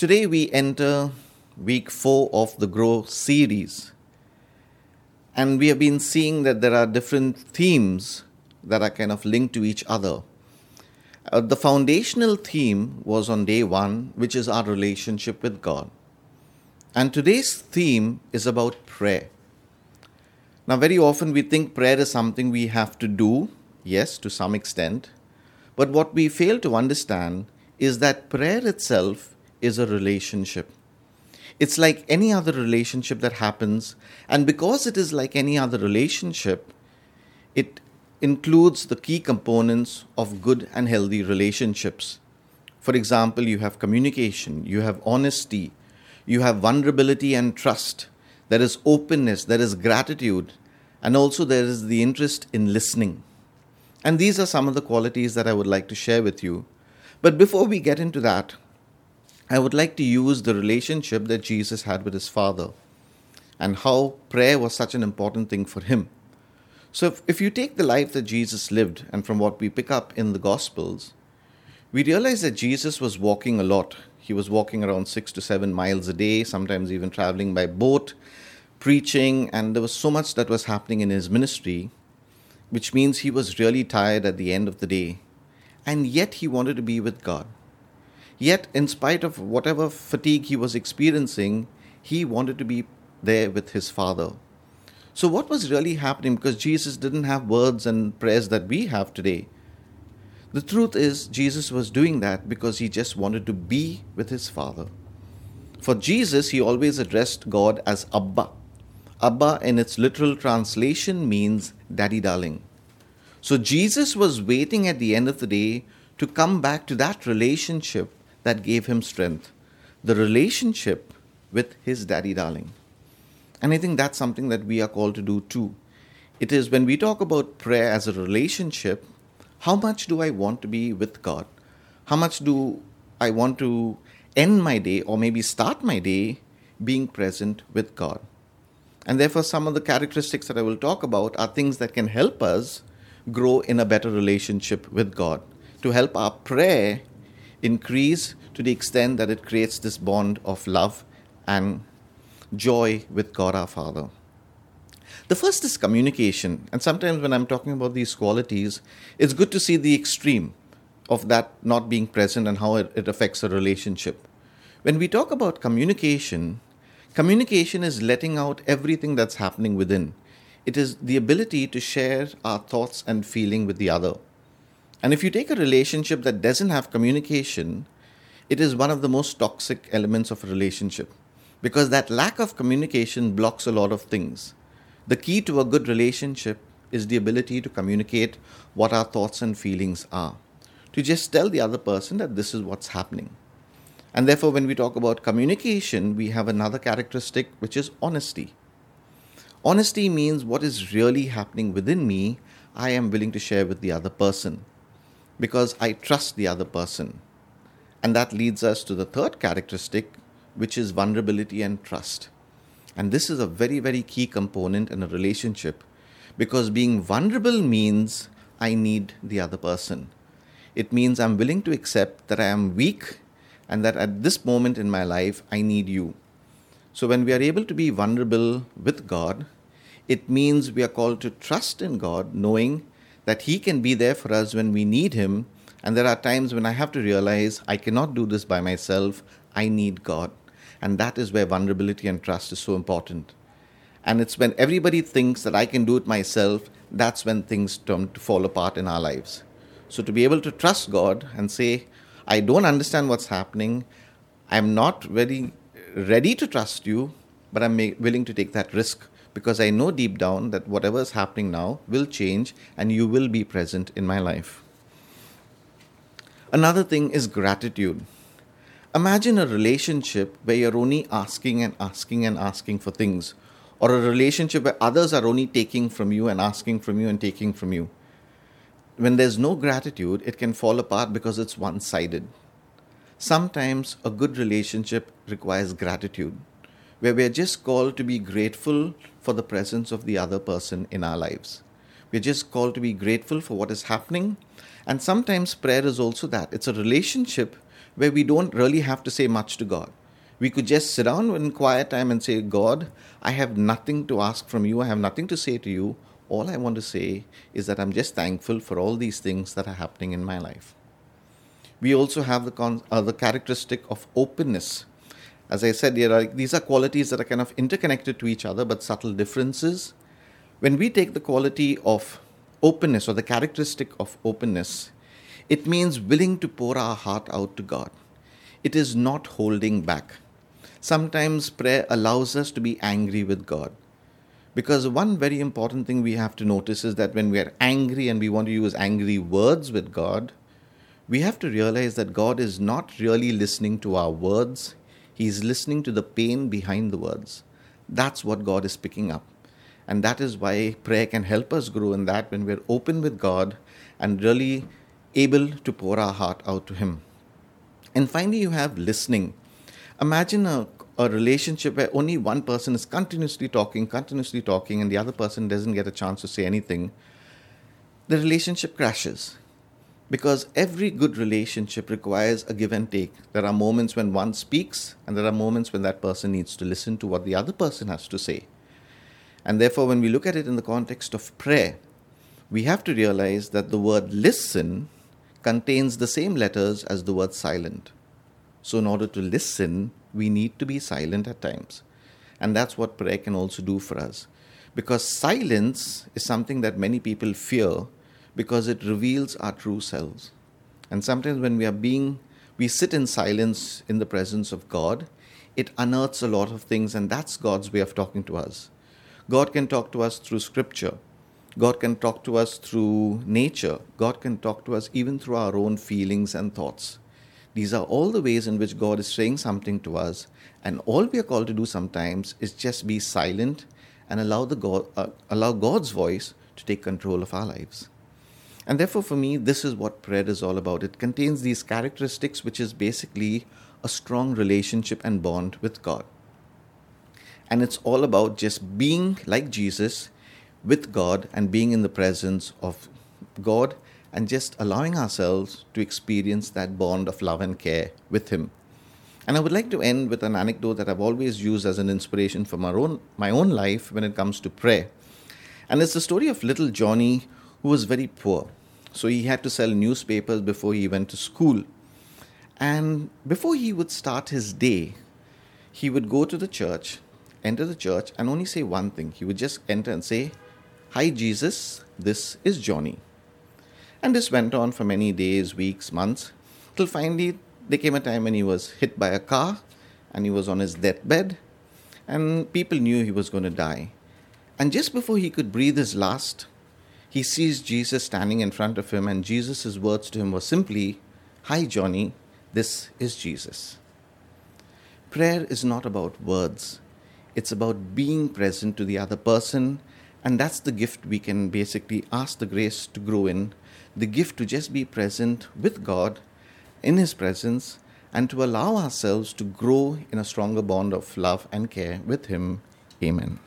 Today we enter week four of the Grow series. And we have been seeing that there are different themes that are kind of linked to each other. Uh, the foundational theme was on day one, which is our relationship with God. And today's theme is about prayer. Now, very often we think prayer is something we have to do, yes, to some extent. But what we fail to understand is that prayer itself is a relationship. It's like any other relationship that happens, and because it is like any other relationship, it includes the key components of good and healthy relationships. For example, you have communication, you have honesty, you have vulnerability and trust, there is openness, there is gratitude, and also there is the interest in listening. And these are some of the qualities that I would like to share with you. But before we get into that, I would like to use the relationship that Jesus had with his Father and how prayer was such an important thing for him. So, if, if you take the life that Jesus lived and from what we pick up in the Gospels, we realize that Jesus was walking a lot. He was walking around six to seven miles a day, sometimes even traveling by boat, preaching, and there was so much that was happening in his ministry, which means he was really tired at the end of the day. And yet he wanted to be with God. Yet, in spite of whatever fatigue he was experiencing, he wanted to be there with his Father. So, what was really happening? Because Jesus didn't have words and prayers that we have today. The truth is, Jesus was doing that because he just wanted to be with his Father. For Jesus, he always addressed God as Abba. Abba, in its literal translation, means daddy darling. So, Jesus was waiting at the end of the day to come back to that relationship that gave him strength the relationship with his daddy darling. And I think that's something that we are called to do too. It is when we talk about prayer as a relationship, how much do I want to be with God? How much do I want to end my day or maybe start my day being present with God? And therefore, some of the characteristics that I will talk about are things that can help us grow in a better relationship with God, to help our prayer increase to the extent that it creates this bond of love and joy with God our Father. The first is communication. And sometimes when I'm talking about these qualities, it's good to see the extreme of that not being present and how it, affects a relationship. When we talk about communication, communication is letting out everything that's happening within. It is the ability to share our thoughts and feeling with the other. And if you take a relationship that doesn't have communication, it is one of the most toxic elements of a relationship because that lack of communication blocks a lot of things. The key to a good relationship is the ability to communicate what our thoughts and feelings are, to just tell the other person that this is what's happening. And therefore, when we talk about communication, we have another characteristic which is honesty. Honesty means what is really happening within me, I am willing to share with the other person because I trust the other person. And that leads us to the third characteristic, which is vulnerability and trust. And this is a very, very key component in a relationship because being vulnerable means I need the other person. It means I'm willing to accept that I am weak and that at this moment in my life I need you. So when we are able to be vulnerable with God, it means we are called to trust in God, knowing that He can be there for us when we need Him. And there are times when I have to realize I cannot do this by myself. I need God. And that is where vulnerability and trust is so important. And it's when everybody thinks that I can do it myself, that's when things turn to fall apart in our lives. So to be able to trust God and say, I don't understand what's happening, I'm not very ready to trust you, but I'm willing to take that risk because I know deep down that whatever is happening now will change and you will be present in my life. Another thing is gratitude. Imagine a relationship where you're only asking and asking and asking for things, or a relationship where others are only taking from you and asking from you and taking from you. When there's no gratitude, it can fall apart because it's one sided. Sometimes a good relationship requires gratitude, where we're just called to be grateful for the presence of the other person in our lives. We're just called to be grateful for what is happening. And sometimes prayer is also that it's a relationship where we don't really have to say much to God. We could just sit down in quiet time and say, God, I have nothing to ask from you. I have nothing to say to you. All I want to say is that I'm just thankful for all these things that are happening in my life. We also have the, con- uh, the characteristic of openness. As I said, these are qualities that are kind of interconnected to each other but subtle differences. When we take the quality of openness or the characteristic of openness, it means willing to pour our heart out to God. It is not holding back. Sometimes prayer allows us to be angry with God. Because one very important thing we have to notice is that when we are angry and we want to use angry words with God, we have to realize that God is not really listening to our words, He is listening to the pain behind the words. That's what God is picking up. And that is why prayer can help us grow in that when we're open with God and really able to pour our heart out to Him. And finally, you have listening. Imagine a, a relationship where only one person is continuously talking, continuously talking, and the other person doesn't get a chance to say anything. The relationship crashes because every good relationship requires a give and take. There are moments when one speaks, and there are moments when that person needs to listen to what the other person has to say. And therefore, when we look at it in the context of prayer, we have to realize that the word listen contains the same letters as the word silent. So, in order to listen, we need to be silent at times. And that's what prayer can also do for us. Because silence is something that many people fear because it reveals our true selves. And sometimes when we are being, we sit in silence in the presence of God, it unearths a lot of things, and that's God's way of talking to us. God can talk to us through scripture. God can talk to us through nature. God can talk to us even through our own feelings and thoughts. These are all the ways in which God is saying something to us, and all we are called to do sometimes is just be silent and allow, the God, uh, allow God's voice to take control of our lives. And therefore, for me, this is what prayer is all about. It contains these characteristics, which is basically a strong relationship and bond with God. And it's all about just being like Jesus with God and being in the presence of God and just allowing ourselves to experience that bond of love and care with Him. And I would like to end with an anecdote that I've always used as an inspiration for my own, my own life when it comes to prayer. And it's the story of little Johnny who was very poor. So he had to sell newspapers before he went to school. And before he would start his day, he would go to the church, enter the church, and only say one thing. He would just enter and say, Hi, Jesus, this is Johnny. And this went on for many days, weeks, months, till finally there came a time when he was hit by a car and he was on his deathbed, and people knew he was going to die. And just before he could breathe his last, he sees Jesus standing in front of him, and Jesus' words to him were simply, Hi, Johnny, this is Jesus. Prayer is not about words, it's about being present to the other person and that's the gift we can basically ask the grace to grow in the gift to just be present with God in His presence and to allow ourselves to grow in a stronger bond of love and care with Him. Amen.